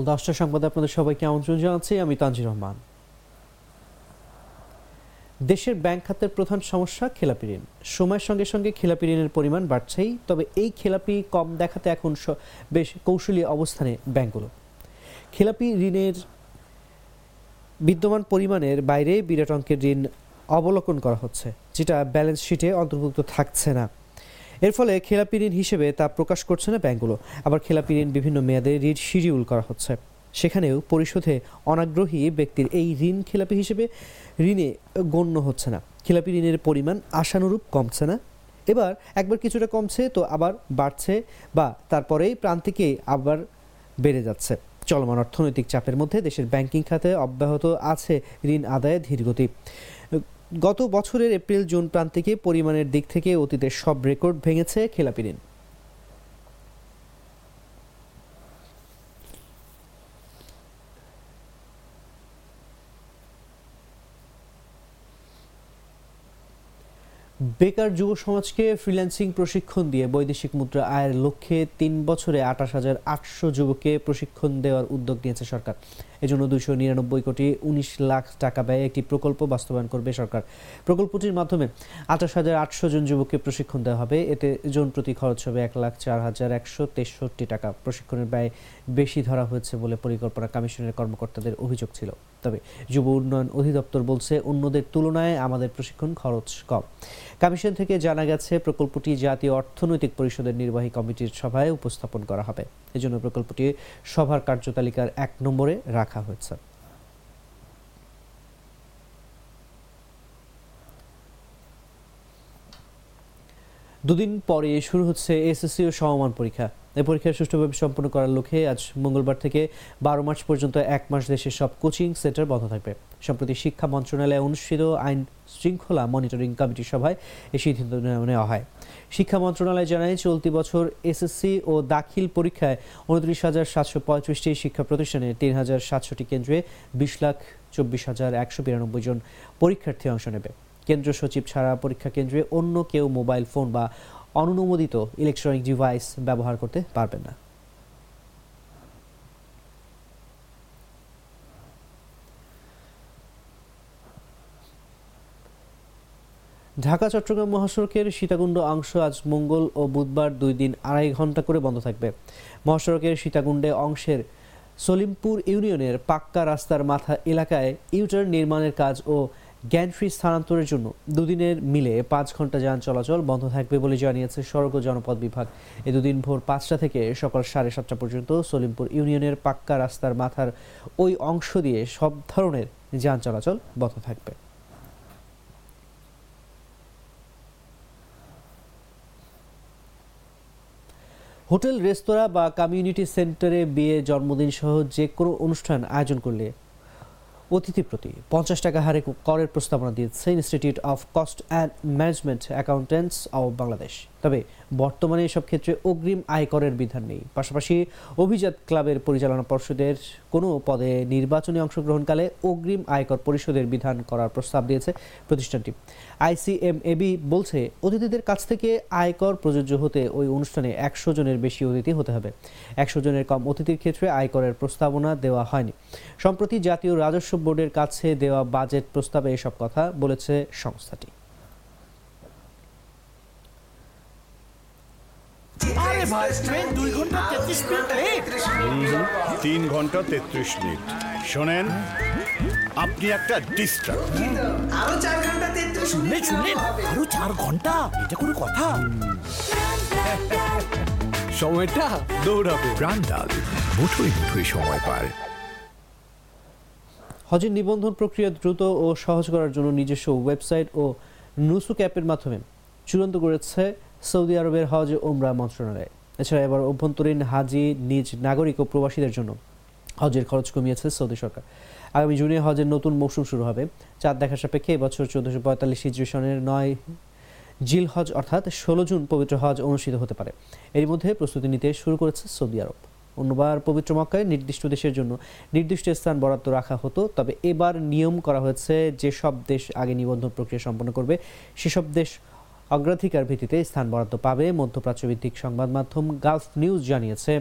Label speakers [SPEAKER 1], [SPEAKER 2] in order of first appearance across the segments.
[SPEAKER 1] সকাল দশটার সংবাদে আপনাদের সবাইকে আমন্ত্রণ জানাচ্ছি। আমি তানজির রহমান। দেশের ব্যাংক খাতের প্রধান সমস্যা, খেলাপি ঋণ। সময়ের সঙ্গে সঙ্গে খেলাপি ঋণের পরিমাণ বাড়ছেই, তবে এই খেলাপি কম দেখাতে এখন বেশ কৌশলী অবস্থানে ব্যাংকগুলো। খেলাপি ঋণের বিদ্যমান পরিমাণের বাইরে বিরাট অঙ্কের ঋণ অবলোকন করা হচ্ছে, যেটা ব্যালেন্স শিটে অন্তর্ভুক্ত থাকছে না। এর ফলে খেলাপি ঋণ হিসেবে তা প্রকাশ করছে না ব্যাংকগুলো। আবার খেলাপি ঋণ বিভিন্ন মেয়াদে ঋণ শিডিউল করা হচ্ছে। সেখানেও পরিশোধে অনাগ্রহী ব্যক্তির এই ঋণ খেলাপি হিসেবে ঋণে গণ্য হচ্ছে না। খেলাপি ঋণের পরিমাণ আশানুরূপ কমছে না। এবার একবার কিছুটা কমছে তো আবার বাড়ছে বা তারপরেই প্রান্তিকে আবার বেড়ে যাচ্ছে। চলমান অর্থনৈতিক চাপের মধ্যে দেশের ব্যাংকিং খাতে অব্যাহত আছে ঋণ আদায়ে ধীরগতি। গত বছরের এপ্রিল জুন প্রান্তিকে পরিমাণের দিক থেকে অতীতের সব রেকর্ড ভেঙেছে খেলাপি ঋণ বেকার যুব সমাজকে ফ্রিল্যান্সিং প্রশিক্ষণ দিয়ে বৈদেশিক মুদ্রা আয়ের লক্ষ্যে তিন বছরে আঠাশ হাজার আটশো যুবককে প্রশিক্ষণ দেওয়ার উদ্যোগ নিয়েছে সরকার। এজন্য দুইশো নিরানব্বই কোটি উনিশ লাখ টাকা ব্যয়ে একটি প্রকল্প বাস্তবায়ন করবে সরকার। প্রকল্পটির মাধ্যমে আঠাশ হাজার আটশো জন যুবককে প্রশিক্ষণ দেওয়া হবে। এতে জন প্রতি খরচ হবে এক লাখ চার হাজার একশো তেষট্টি টাকা। প্রশিক্ষণের ব্যয় বেশি ধরা হয়েছে বলে পরিকল্পনা কমিশনের কর্মকর্তাদের অভিযোগ ছিল। তবে যুব উন্নয়ন অধিদপ্তর বলছে, অন্যদের তুলনায় আমাদের প্রশিক্ষণ খরচ কম। কমিশন থেকে জানা গেছে, প্রকল্পটি জাতীয় অর্থনৈতিক পরিষদের নির্বাহী কমিটির সভায় উপস্থাপন করা হবে। এজন্য প্রকল্পটি সভার কার্যতালিকার এক নম্বরে রাখা হয়েছে। দুদিন পরে শুরু হচ্ছে এসএসসি ও সমমান পরীক্ষা। এই পরীক্ষা সুষ্ঠুভাবে সম্পন্ন করার লক্ষ্যে আজ মঙ্গলবার থেকে বারো মার্চ পর্যন্ত এক মাস দেশের সব কোচিং সেন্টার বন্ধ থাকবে। সম্প্রতি শিক্ষা মন্ত্রণালয়ে অনুষ্ঠিত আইন শৃঙ্খলা মনিটরিং কমিটির সভায় এই সিদ্ধান্ত নেওয়া হয়। শিক্ষা মন্ত্রণালয় জানায়, চলতি বছর এসএসসি ও দাখিল পরীক্ষায় উনত্রিশ হাজার সাতশো পঁয়ত্রিশটি শিক্ষা প্রতিষ্ঠানে তিন হাজার সাতশোটি কেন্দ্রে বিশ লাখ চব্বিশ হাজার একশো বিরানব্বই জন পরীক্ষার্থী অংশ নেবে। কেন্দ্র সচিব ছাড়া পরীক্ষা কেন্দ্রে অন্য কেউ মোবাইল ফোন বা অনুমোদিত ইলেকট্রনিক ডিভাইস ব্যবহার করতে পারবেন না। ঢাকা, চট্টগ্রাম মহাসড়কের সীতাকুণ্ড অংশ আজ মঙ্গল ও বুধবার দুই দিন আড়াই ঘণ্টা করে বন্ধ থাকবে। মহাসড়কের সীতাকুণ্ডে অংশের সলিমপুর ইউনিয়নের পাক্কা রাস্তার মাথা এলাকায় ইউটার নির্মাণের কাজ ও জ্ঞানফ্রি স্থানান্তরের জন্য দুদিনের মিলে পাঁচ ঘণ্টা যান চলাচল বন্ধ থাকবে বলে জানিয়েছে সড়ক ও জনপদ বিভাগ। এ দুদিন ভোর পাঁচটা থেকে সকাল সাড়ে সাতটা পর্যন্ত সলিমপুর ইউনিয়নের পাক্কা রাস্তার মাথার ওই অংশ দিয়ে সব ধরনের যান চলাচল বন্ধ থাকবে। হোটেল, রেস্তোরাঁ বা কমিউনিটি সেন্টারে বিয়ে জন্মদিন সহ যে কোনো অনুষ্ঠান আয়োজন করলে অতিথি প্রতি পঞ্চাশ টাকা হারে করের প্রস্তাবনা দিয়েছে institute of cost and management accountants of Bangladesh. তবে বর্তমানে এসব ক্ষেত্রে অগ্রিম আয়করের বিধান নেই। পাশাপাশি অভিজাত ক্লাবের পরিচালনা পর্ষদের কোনো পদে নির্বাচনে অংশগ্রহণকালে অগ্রিম আয়কর পরিশোধের বিধান করার প্রস্তাব দিয়েছে প্রতিষ্ঠানটি। আইসিএমএবি বলছে, অতিথিদের কাছ থেকে আয়কর প্রযোজ্য হতে ওই অনুষ্ঠানে একশো জনের বেশি অতিথি হতে হবে। একশো জনের কম অতিথির ক্ষেত্রে আয়করের প্রস্তাবনা দেওয়া হয়নি। সম্প্রতি জাতীয় রাজস্ব বোর্ডের কাছে দেওয়া বাজেট প্রস্তাবে এসব কথা বলেছে সংস্থাটি।
[SPEAKER 2] আরে ভাই ট্রেন দুই ঘণ্টা তেত্রিশ মিনিট লেট
[SPEAKER 3] তিন ঘণ্টা তেত্রিশ মিনিট শোনেন আপনি একটা ডিস্টার্ব
[SPEAKER 4] আরও চার ঘণ্টা তেত্রিশ
[SPEAKER 2] শুনলে শুনলেন আরও চার ঘণ্টা এটা কোনো কথা?
[SPEAKER 5] সময়টা দৌড়াবে। প্রাণডাল মুঠোই মুঠোই সময় পার।
[SPEAKER 1] হজের নিবন্ধন প্রক্রিয়া দ্রুত ও সহজ করার জন্য নিজস্ব ওয়েবসাইট ও নুসুক অ্যাপের মাধ্যমে চূড়ান্ত করেছে সৌদি আরবের হজ ওমরা মন্ত্রণালয়। এছাড়া এবার অভ্যন্তরীণ হাজি নিজ নাগরিক ও প্রবাসীদের জন্য হজের খরচ কমিয়েছে সৌদি সরকার। আগামী জুনে হজের নতুন মৌসুম শুরু হবে। চাঁদ দেখার সাপেক্ষে এবছর চোদ্দশো পঁয়তাল্লিশ হিজরি সনের নয় জিল হজ, অর্থাৎ ষোলো জুন পবিত্র হজ অনুষ্ঠিত হতে পারে। এর মধ্যে প্রস্তুতি নিতে শুরু করেছে সৌদি আরব। অন্যবার পবিত্র মক্কায় নির্দিষ্ট দেশের জন্য নির্দিষ্ট স্থান বরাদ্দ রাখা হতো, তবে এবার নিয়ম করা হয়েছে যেসব দেশ আগে নিবন্ধন প্রক্রিয়া সম্পন্ন করবে, সেসব দেশ অগ্রাধিকার ভিত্তিতে স্থান বরাদ্দ পাবে মধ্যপ্রাচ্য ভিত্তিক সংবাদ মাধ্যম গালফ নিউজ জানিয়েছে।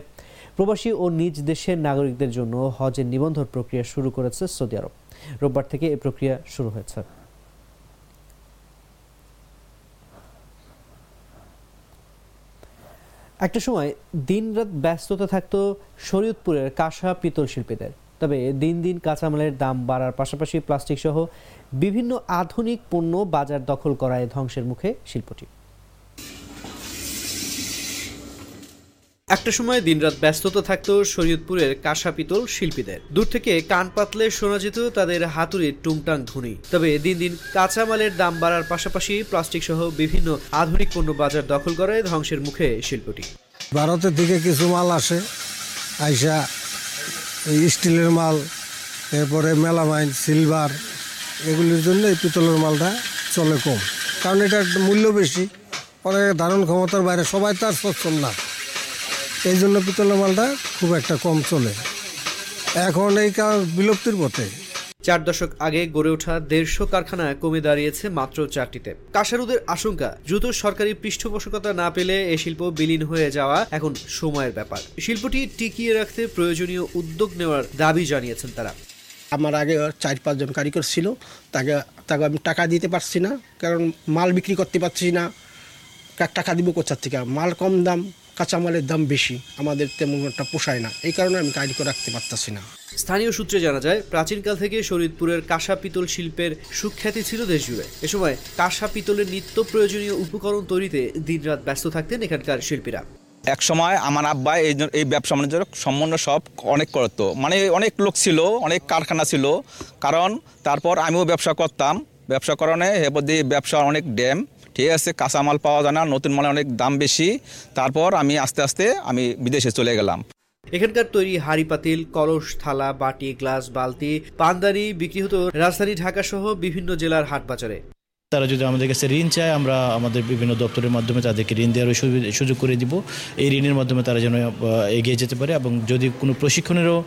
[SPEAKER 1] প্রবাসী ও নিজ দেশের নাগরিকদের জন্য হজের নিবন্ধন প্রক্রিয়া শুরু করেছে সৌদি আরব। রোববার থেকে এই প্রক্রিয়া শুরু হয়েছে। একটা সময় দিনরাত ব্যস্ততা থাকতো শরীয়তপুরের কাঁসা পিতল শিল্পীদের। তবে দিন দিন কাঁচামালের দাম বাড়ার পাশাপাশি প্লাস্টিক সহ বিভিন্ন আধুনিক পণ্য বাজার দখল করায় ধ্বংসের মুখে শিল্পটি। একটা সময় দিনরাত ব্যস্ততা থাকতো শরীয়তপুরের কাঁসা পিতল শিল্পীদের। দূর থেকে কান পাতলে শোনা যেত তাদের হাতুড়ির টুংটাং ধ্বনি তবে দিন দিন কাঁচামালের দাম বাড়ার পাশাপাশি প্লাস্টিক সহ বিভিন্ন আধুনিক পণ্য বাজার দখল করায় ধ্বংসের মুখে শিল্পটি।
[SPEAKER 6] ভারতের থেকে কিছু মাল আসে আইসা স্টিলের মাল, এরপরে মেলামাইন সিলভার, এগুলির জন্য এই পিতলের মালটা চলে কম। কারণ এটার মূল্য বেশি, পরে ধারণ ক্ষমতার বাইরে সবাই তার সচ্ছল না। এই জন্য পিতলের মালটা খুব একটা কম চলে। এখন এই বিলুপ্তির পথে।
[SPEAKER 1] চার দশক আগে গড়ে ওঠা দেড়শো কারখানা কমে দাঁড়িয়েছে মাত্র চারটিতে। কাশারুদের আশঙ্কা, দ্রুত সরকারি পৃষ্ঠপোষকতা না পেলে এ শিল্প বিলীন হয়ে যাওয়া এখন সময়ের ব্যাপার। শিল্পটি টিকিয়ে রাখতে প্রয়োজনীয় উদ্যোগ নেওয়ার দাবি জানিয়েছেন তারা।
[SPEAKER 7] আমার আগে চার পাঁচজন কারিগর ছিল, তাকে তাকে আমি টাকা দিতে পারছি না, কারণ মাল বিক্রি করতে পারছি না। টাকা দিব কোথার থেকে? মাল কম দাম কাঁচামালের দাম বেশি আমাদের তেমন একটা পোষায় না। এই কারণে আমি কারিগর রাখতে পারতাছি না।
[SPEAKER 1] স্থানীয় সূত্রে জানা যায় প্রাচীনকাল থেকে শরীদপুরের কাঁসা পিতল শিল্পের সুখ্যাতি ছিল দেশ জুড়ে এ সময় কাঁসা পিতলের নিত্য প্রয়োজনীয় উপকরণ তৈরিতে দিনরাত ব্যস্ত থাকতেন এখানকার শিল্পীরা।
[SPEAKER 8] এক সময় আমার আব্বা এই এই ব্যবসা বাণিজ্যের সম্বন্ধ সব অনেক করতো। মানে অনেক লোক ছিল অনেক কারখানা ছিল। কারণ তারপর আমিও ব্যবসা করতাম। ব্যবসা কারণে এরপর দিয়ে ব্যবসা অনেক ড্যাম। ঠিক আছে কাঁচামাল পাওয়া যায় না, নতুন মালের অনেক দাম বেশি। তারপর আমি আস্তে আস্তে আমি বিদেশে চলে গেলাম।
[SPEAKER 1] এখানকার তৈরি হাড়ি পাতিল, কলস, থালা, বাটি, গ্লাস, বালতি পানদারি বিক্রি হতো রাজধানী ঢাকা সহ বিভিন্ন জেলার হাট বাজারে
[SPEAKER 9] তারা যদি আমাদের কাছে ঋণ চায়, আমরা আমাদের বিভিন্ন দপ্তরের মাধ্যমে তাদেরকে ঋণ দেওয়ার সুযোগ করে দিব। এই ঋণের মাধ্যমে তারা যেন এগিয়ে যেতে পারে এবং যদি কোনো প্রশিক্ষণেরও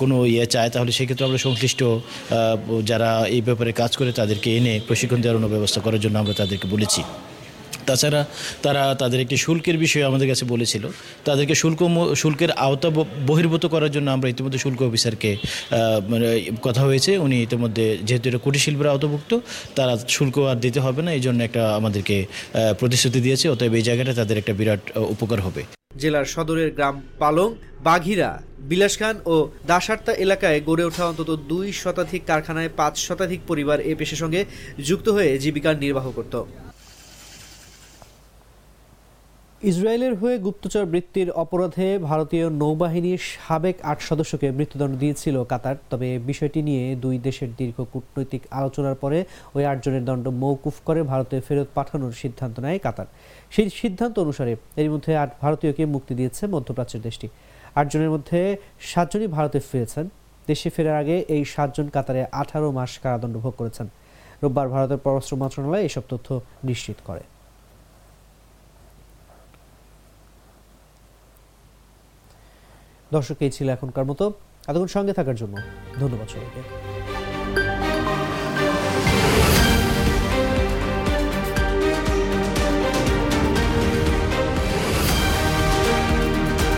[SPEAKER 9] কোনো ইয়ে চায়, তাহলে সেক্ষেত্রে আমরা সংশ্লিষ্ট যারা এই ব্যাপারে কাজ করে তাদেরকে এনে প্রশিক্ষণ দেওয়ার ব্যবস্থা করার জন্য আমরা তাদেরকে বলেছি। তাছাড়া তারা তাদের একটি শুল্কের বিষয়ে আমাদের কাছে বলেছিল। তাদেরকে শুল্ক শুল্কের আওতা বহির্ভূত করার জন্য আমরা ইতিমধ্যে শুল্ক অফিসারকে মানে কথা হয়েছে। উনি ইতিমধ্যে যেহেতু এটা কুটির শিল্পের আওতাভুক্ত, তারা শুল্ক আর দিতে হবে না এই জন্য একটা আমাদেরকে প্রতিশ্রুতি দিয়েছে। অতএব এই জায়গাটা তাদের একটা বিরাট উপকার হবে।
[SPEAKER 1] জেলার সদরের গ্রাম পালং, বাঘিরা, বিলাসখান ও দাসার্তা এলাকায় গড়ে ওঠা অন্তত দুই শতাধিক কারখানায় পাঁচ শতাধিক পরিবার এ পেশার সঙ্গে যুক্ত হয়ে জীবিকা নির্বাহ করত। ইসরায়েলের হয়ে গুপ্তচর বৃত্তির অপরাধে ভারতীয় নৌবাহিনীর সাবেক আট সদস্যকে মৃত্যুদণ্ড দিয়েছিল কাতার। তবে বিষয়টি নিয়ে দুই দেশের দীর্ঘ কূটনৈতিক আলোচনার পরে ওই আটজনের দণ্ড মৌকুফ করে ভারতে ফেরত পাঠানোর সিদ্ধান্ত নেয় কাতার। সেই সিদ্ধান্ত অনুসারে এর মধ্যে আট ভারতীয়কে মুক্তি দিয়েছে মধ্যপ্রাচ্যের দেশটি। আটজনের মধ্যে সাতজনই ভারতে ফিরেছেন। দেশে ফেরার আগে এই সাতজন কাতারে আঠারো মাস কারাদণ্ড ভোগ করেছেন। রোববার ভারতের পররাষ্ট্র মন্ত্রণালয় এসব তথ্য নিশ্চিত করে। দর্শক এই ছিল এখনকার মতো। এতক্ষণ সঙ্গে থাকার জন্য ধন্যবাদ সবাইকে।